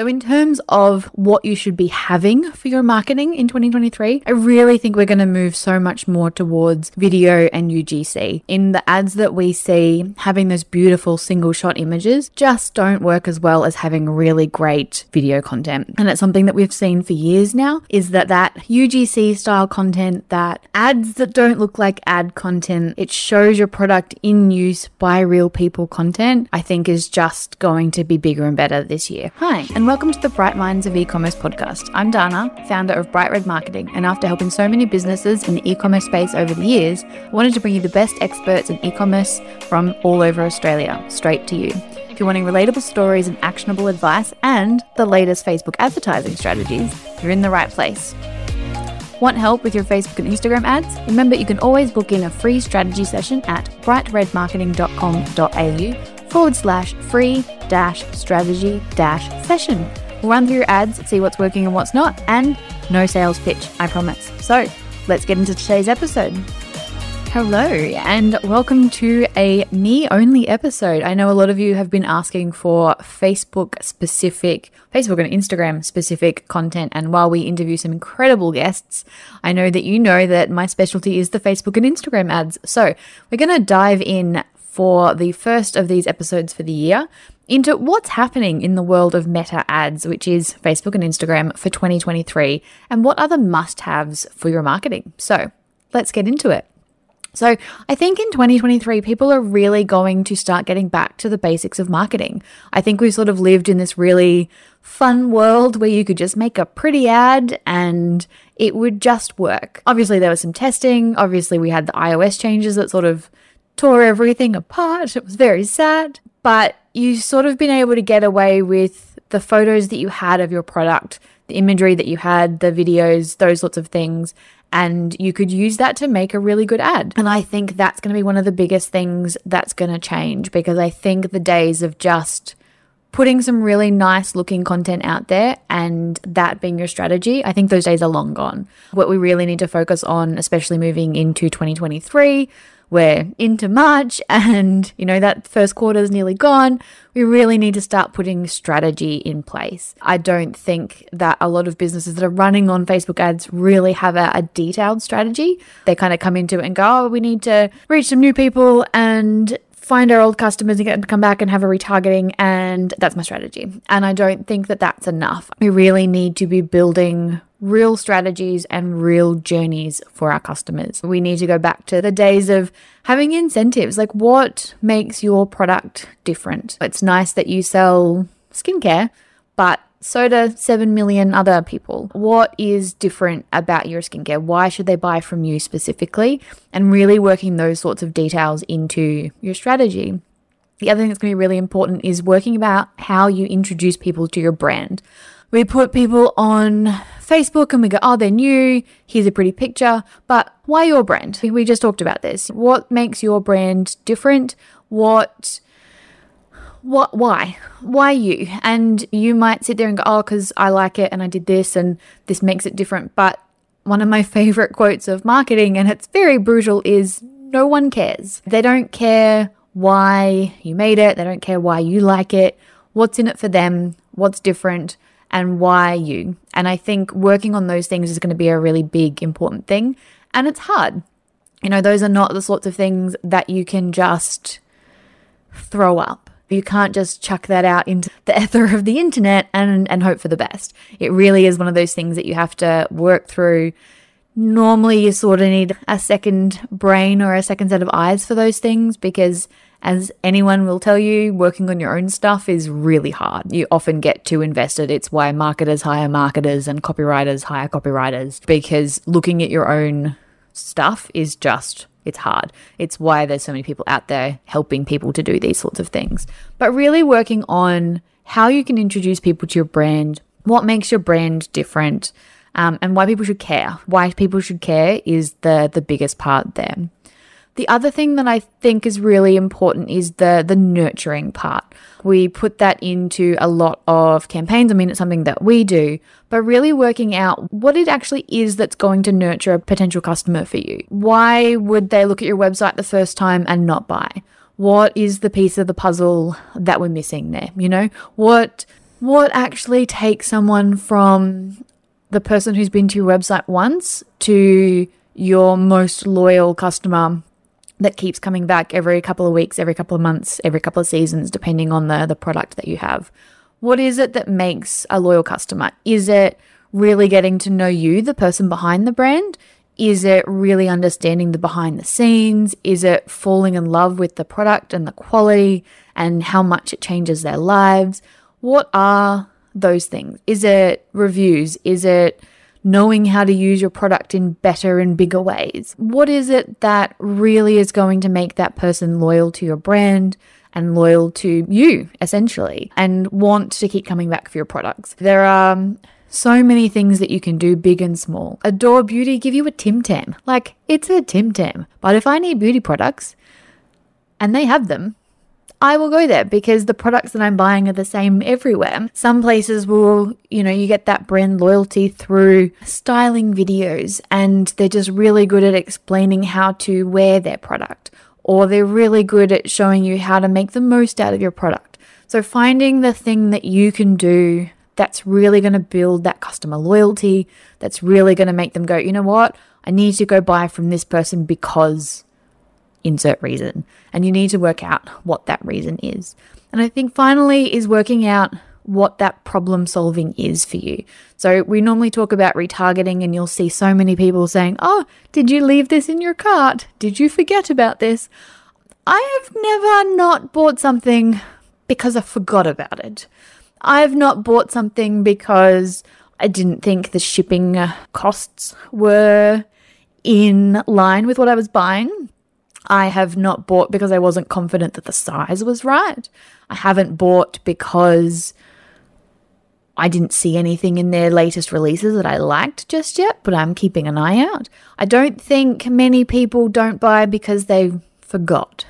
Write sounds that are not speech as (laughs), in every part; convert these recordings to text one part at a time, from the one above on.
So, in terms of what you should be having for your marketing in 2023, I really think we're going to move so much more towards video and UGC. In the ads that we see, having those beautiful single shot images just don't work as well as having really great video content. And it's something that we've seen for years now is that that UGC style content, that ads that don't look like ad content, it shows your product in use by real people content, I think is just going to be bigger and better this year. Hi, and welcome to the Bright Minds of E-commerce podcast. I'm Dana, founder of Bright Red Marketing, and after helping so many businesses in the e-commerce space over the years, I wanted to bring you the best experts in e-commerce from all over Australia, straight to you. If you're wanting relatable stories and actionable advice and the latest Facebook advertising strategies, you're in the right place. Want help with your Facebook and Instagram ads? Remember, you can always book in a free strategy session at brightredmarketing.com.au forward slash free dash strategy dash session. We'll run through your ads, see what's working and what's not, and no sales pitch, I promise. So let's get into today's episode. Hello, and welcome to a me only episode. I know a lot of you have been asking for Facebook specific, Facebook and Instagram specific content. And while we interview some incredible guests, I know that you know that my specialty is the Facebook and Instagram ads. So we're going to dive in for the first of these episodes for the year into what's happening in the world of meta ads, which is Facebook and Instagram for 2023, and what are the must haves for your marketing. So let's get into it. So, I think in 2023, people are really going to start getting back to the basics of marketing. I think we've sort of lived in this really fun world where you could just make a pretty ad and it would just work. Obviously, there was some testing. Obviously, we had the iOS changes that sort of tore everything apart. It was very sad. But you sort of been able to get away with the photos that you had of your product, the imagery that you had, the videos, those sorts of things and you could use that to make a really good ad. And I think that's going to be one of the biggest things that's going to change because I think the days of just putting some really nice looking content out there and that being your strategy, I think those days are long gone. What we really need to focus on, especially moving into 2023, we're into March (laughs) and, you know, that first quarter is nearly gone. We really need to start putting strategy in place. I don't think that a lot of businesses that are running on Facebook ads really have a, a detailed strategy. They kind of come into it and go, oh, we need to reach some new people and find our old customers and get them to come back and have a retargeting and that's my strategy. And I don't think that that's enough. We really need to be building real strategies and real journeys for our customers. We need to go back to the days of having incentives. Like, what makes your product different? It's nice that you sell skincare, but so do 7 million other people. What is different about your skincare? Why should they buy from you specifically? And really working those sorts of details into your strategy. The other thing that's going to be really important is working about how you introduce people to your brand. We put people on Facebook and we go, oh, they're new. Here's a pretty picture. But why your brand? We just talked about this. What makes your brand different? What what why why you and you might sit there and go oh because i like it and i did this and this makes it different but one of my (laughs) favorite quotes of marketing and it's very brutal is no one cares they don't care why you made it they don't care why you like it what's in it for them what's different and why you. And I think working on those things is going to be a really big, important thing. And it's hard. You know, those are not the sorts of things that you can just throw up. You can't just chuck that out into the ether of the internet and, and hope for the best. It really is one of those things that you have to work through. Normally, you sort of need a second brain or a second set of eyes for those things because as anyone will tell you, working on your own stuff is really hard. You often get too invested. It's why marketers hire marketers and copywriters hire copywriters because looking at your own stuff is just it's hard. It's why there's so many people out there helping people to do these sorts of things. But really working on how you can introduce people to your brand, what makes your brand different, um, and why people should care. Why people should care is the the biggest part there. The other thing that I think is really important is the the nurturing part. We put that into a lot of campaigns. I mean, it's something that we do, but really working out what it actually is that's going to nurture a potential customer for you. Why would they look at your website the first time and not buy? What is the piece of the puzzle that we're missing there? You know, what What actually takes someone from the person who's been to your website once to your most loyal customer that keeps coming back every couple of weeks, every couple of months, every couple of seasons, depending on the, the product that you have. What is it that makes a loyal customer? Is it really getting to know you, the person behind the brand? Is it really understanding the behind the scenes? Is it falling in love with the product and the quality and how much it changes their lives? What are those things? Is it reviews? Is it knowing how to use your product in better and bigger ways? What is it that really is going to make that person loyal to your brand? And loyal to you, essentially, and want to keep coming back for your products. There are so many things that you can do, big and small. Adore Beauty give you a Tim Tam. Like, it's a Tim Tam. But if I need beauty products and they have them, I will go there because the products that I'm buying are the same everywhere. Some places will, you know, you get that brand loyalty through styling videos and they're just really good at explaining how to wear their product or they're really good at showing you how to make the most out of your product. So finding the thing that you can do that's really going to build that customer loyalty, that's really going to make them go, you know what? I need to go buy from this person because insert reason. And you need to work out what that reason is. And I think finally is working out what that problem solving is for you. So we normally talk about retargeting, and you'll see so many people saying, Oh, did you leave this in your cart? Did you forget about this? I have never not bought something because I forgot about it. I've not bought something because I didn't think the shipping costs were in line with what I was buying. I have not bought because I wasn't confident that the size was right. I haven't bought because I didn't see anything in their latest releases that I liked just yet, but I'm keeping an eye out. I don't think many people don't buy because they forgot.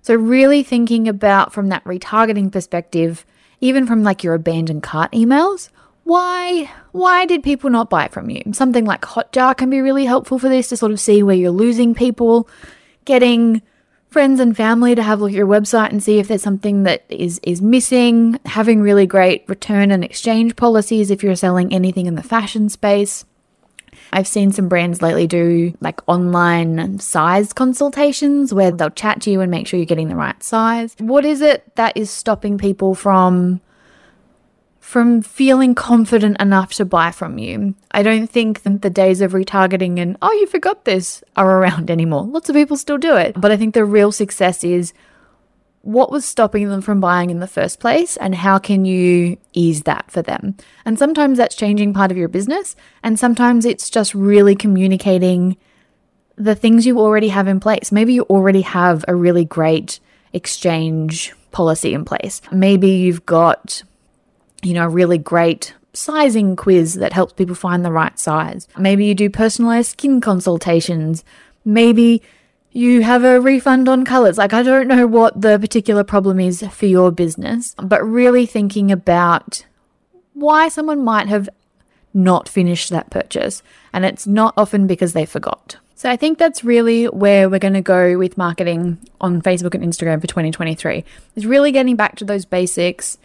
So, really thinking about from that retargeting perspective, even from like your abandoned cart emails, why why did people not buy from you? Something like Hotjar can be really helpful for this to sort of see where you're losing people getting friends and family to have a look at your website and see if there's something that is is missing, having really great return and exchange policies if you're selling anything in the fashion space. I've seen some brands lately do like online size consultations where they'll chat to you and make sure you're getting the right size. What is it that is stopping people from from feeling confident enough to buy from you. I don't think that the days of retargeting and, oh, you forgot this are around anymore. Lots of people still do it. But I think the real success is what was stopping them from buying in the first place and how can you ease that for them? And sometimes that's changing part of your business, and sometimes it's just really communicating the things you already have in place. Maybe you already have a really great exchange policy in place. Maybe you've got you know, a really great sizing quiz that helps people find the right size. Maybe you do personalized skin consultations. Maybe you have a refund on colors. Like, I don't know what the particular problem is for your business, but really thinking about why someone might have not finished that purchase. And it's not often because they forgot. So I think that's really where we're going to go with marketing on Facebook and Instagram for 2023. Is really getting back to those basics,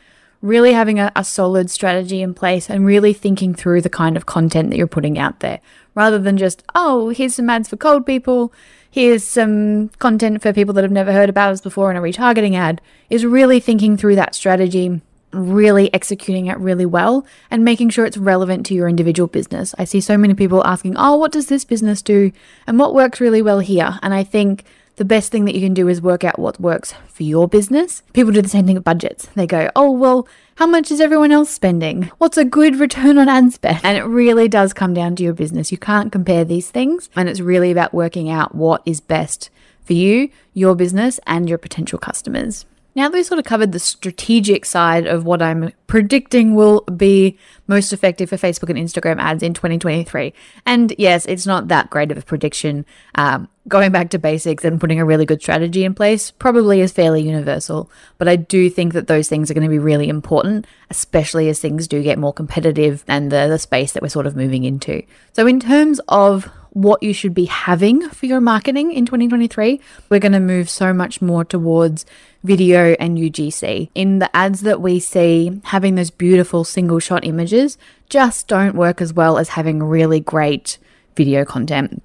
really having a, a, solid strategy in place and really thinking through the kind of content that you're putting out there rather than just, oh, here's some ads for cold people, here's some content for people that have never heard about us before in a retargeting ad, is really thinking through that strategy. Really executing it really well and making sure it's relevant to your individual business. I see so many people asking, Oh, what does this business do? And what works really well here? And I think the best thing that you can do is work out what works for your business. People do the same thing with budgets. They go, oh, well, how much is everyone else spending? What's a good return on ad spend? And it really does come down to your business. You can't compare these things. And it's really about working out what is best for you, your business, and your potential customers. Now that we've sort of covered the strategic side of what I'm predicting will be most effective for Facebook and Instagram ads in 2023, and yes, it's not that great of a prediction. Um, going back to basics and putting a really good strategy in place probably is fairly universal, but I do think that those things are going to be really important, especially as things do get more competitive and the, the space that we're sort of moving into. So, in terms of what you should be having for your marketing in 2023. We're going to move so much more towards video and UGC. In the ads that we see, having those beautiful single shot images just don't work as well as having really great video content.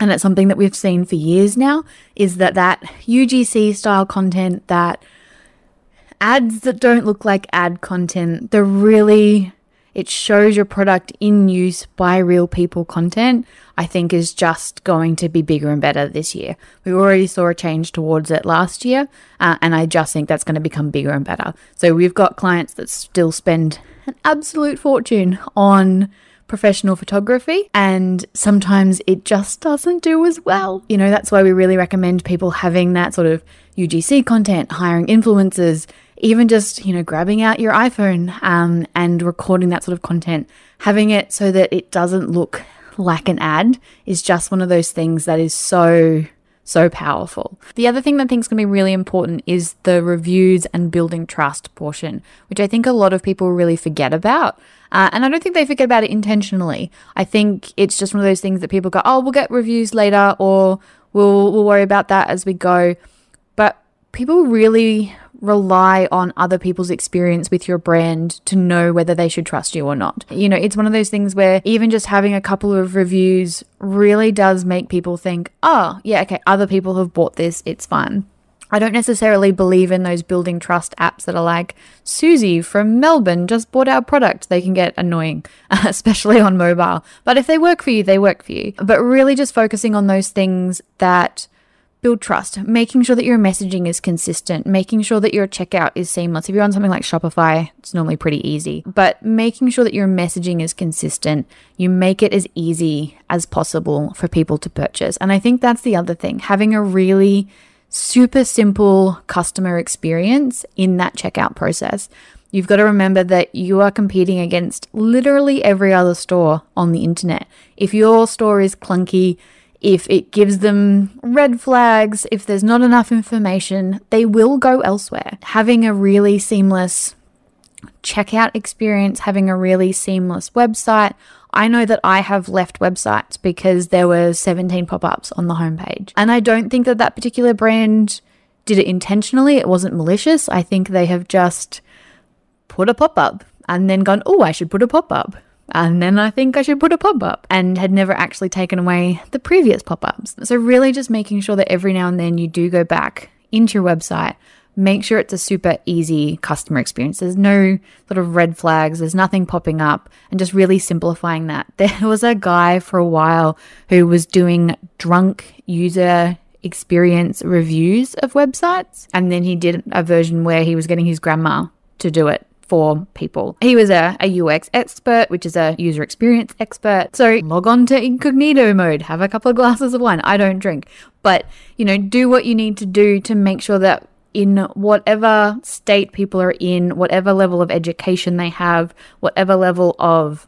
And it's something that we've seen for years now is that that UGC style content, that ads that don't look like ad content, the really it shows your product in use by real people content, I think is just going to be bigger and better this year. We already saw a change towards it last year, uh, and I just think that's going to become bigger and better. So we've got clients that still spend an absolute fortune on professional photography and sometimes it just doesn't do as well. You know, that's why we really recommend people having that sort of UGC content, hiring influencers, even just, you know, grabbing out your iPhone um, and recording that sort of content, having it so that it doesn't look like an ad is just one of those things that is so so powerful. The other thing that I think is going to be really important is the reviews and building trust portion, which I think a lot of people really forget about. Uh, and I don't think they forget about it intentionally. I think it's just one of those things that people go, "Oh, we'll get reviews later," or "We'll we'll worry about that as we go." But people really rely on other people's experience with your brand to know whether they should trust you or not. You know, it's one of those things where even just having a couple of reviews really does make people think, oh, yeah, okay, other people have bought this, it's fine. I don't necessarily believe in those building trust apps that are like, Susie from Melbourne just bought our product. They can get annoying, (laughs) especially on mobile. But if they work for you, they work for you. But really just focusing on those things that build trust, making sure that your messaging is consistent, making sure that your checkout is seamless. If you're on something like Shopify, it's normally pretty easy, but making sure that your messaging is consistent, you make it as easy as possible for people to purchase. And I think that's the other thing, having a really super simple customer experience in that checkout process. You've got to remember that you are competing against literally every other store on the internet. If your store is clunky, if it gives them red flags, if there's not enough information, they will go elsewhere. Having a really seamless checkout experience, having a really seamless website. I know that I have left websites because there were 17 pop ups on the homepage. And I don't think that that particular brand did it intentionally. It wasn't malicious. I think they have just put a pop up and then gone, oh, I should put a pop up. And then I think I should put a pop up and had never actually taken away the previous pop ups. So, really just making sure that every now and then you do go back into your website, make sure it's a super easy customer experience. There's no sort of red flags, there's nothing popping up, and just really simplifying that. (laughs) There was a guy for a while who was doing drunk user experience reviews of websites, and then he did a version where he was getting his grandma to do it for people. He was a, a UX expert, which is a user experience expert. So log on to incognito mode, have a couple of glasses of wine. I don't drink, but you know, do what you need to do to make sure that in whatever state people are in, whatever level of education they have, whatever level of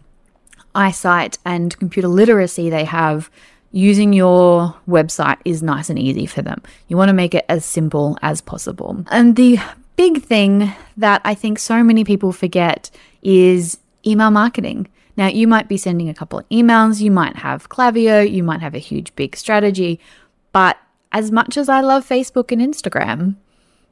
eyesight and computer literacy they have, using your website is nice and easy for them. You want to make it as simple as possible. And the big thing that I think so many people forget is email marketing. Now, you might be sending a couple of emails, you might have Klaviyo, you might have a huge big strategy, but as much as I love Facebook and Instagram,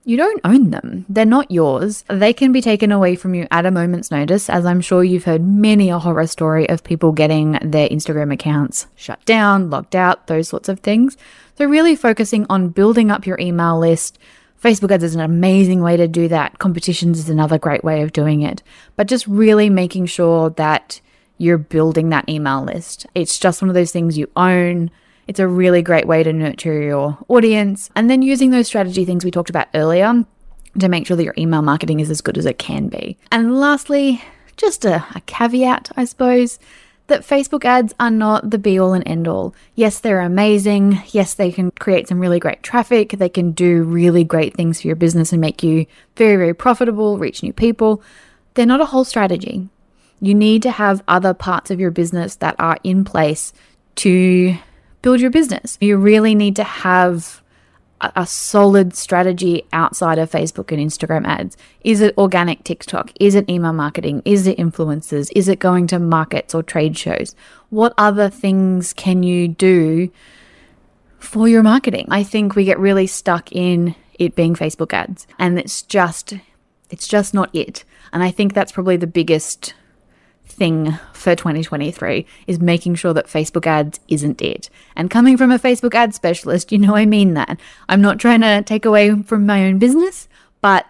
you don't own them. They're not yours. They can be taken away from you at a moment's notice, as I'm sure you've heard many a horror story of people getting their Instagram accounts shut down, locked out, those sorts of things. So, really focusing on building up your email list, Facebook ads is an amazing way to do that. Competitions is another great way of doing it. But just really making sure that you're building that email list. It's just one of those things you own. It's a really great way to nurture your audience. And then using those strategy things we talked about earlier to make sure that your email marketing is as good as it can be. And lastly, just a, a caveat, I suppose that Facebook ads are not the be all and end all. Yes, they're amazing. Yes, they can create some really great traffic. They can do really great things for your business and make you very, very profitable, reach new people. They're not a whole strategy. You need to have other parts of your business that are in place to build your business. You really need to have a solid strategy outside of Facebook and Instagram ads? Is it organic TikTok? Is it email marketing? Is it influencers? Is it going to markets or trade shows? What other things can you do for your marketing? I think we get really stuck in it being Facebook ads and it's just it's just not it. And I think that's probably the biggest thing for 2023 is making sure that Facebook ads isn't it. And coming from a Facebook ad specialist, you know I mean that. I'm not trying to take away from my own business, but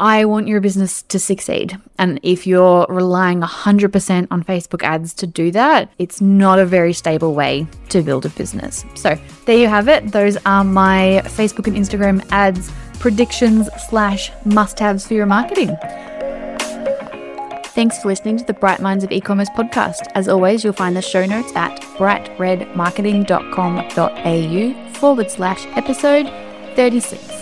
I want your business to succeed. And if you're relying 100% on Facebook ads to do that, it's not a very stable way to build a business. So there you have it. Those are my Facebook and Instagram ads predictions slash must haves for your marketing. Thanks for listening to the Bright Minds of E-commerce podcast. As always, you'll find the show notes at brightredmarketing.com.au forward slash episode 36.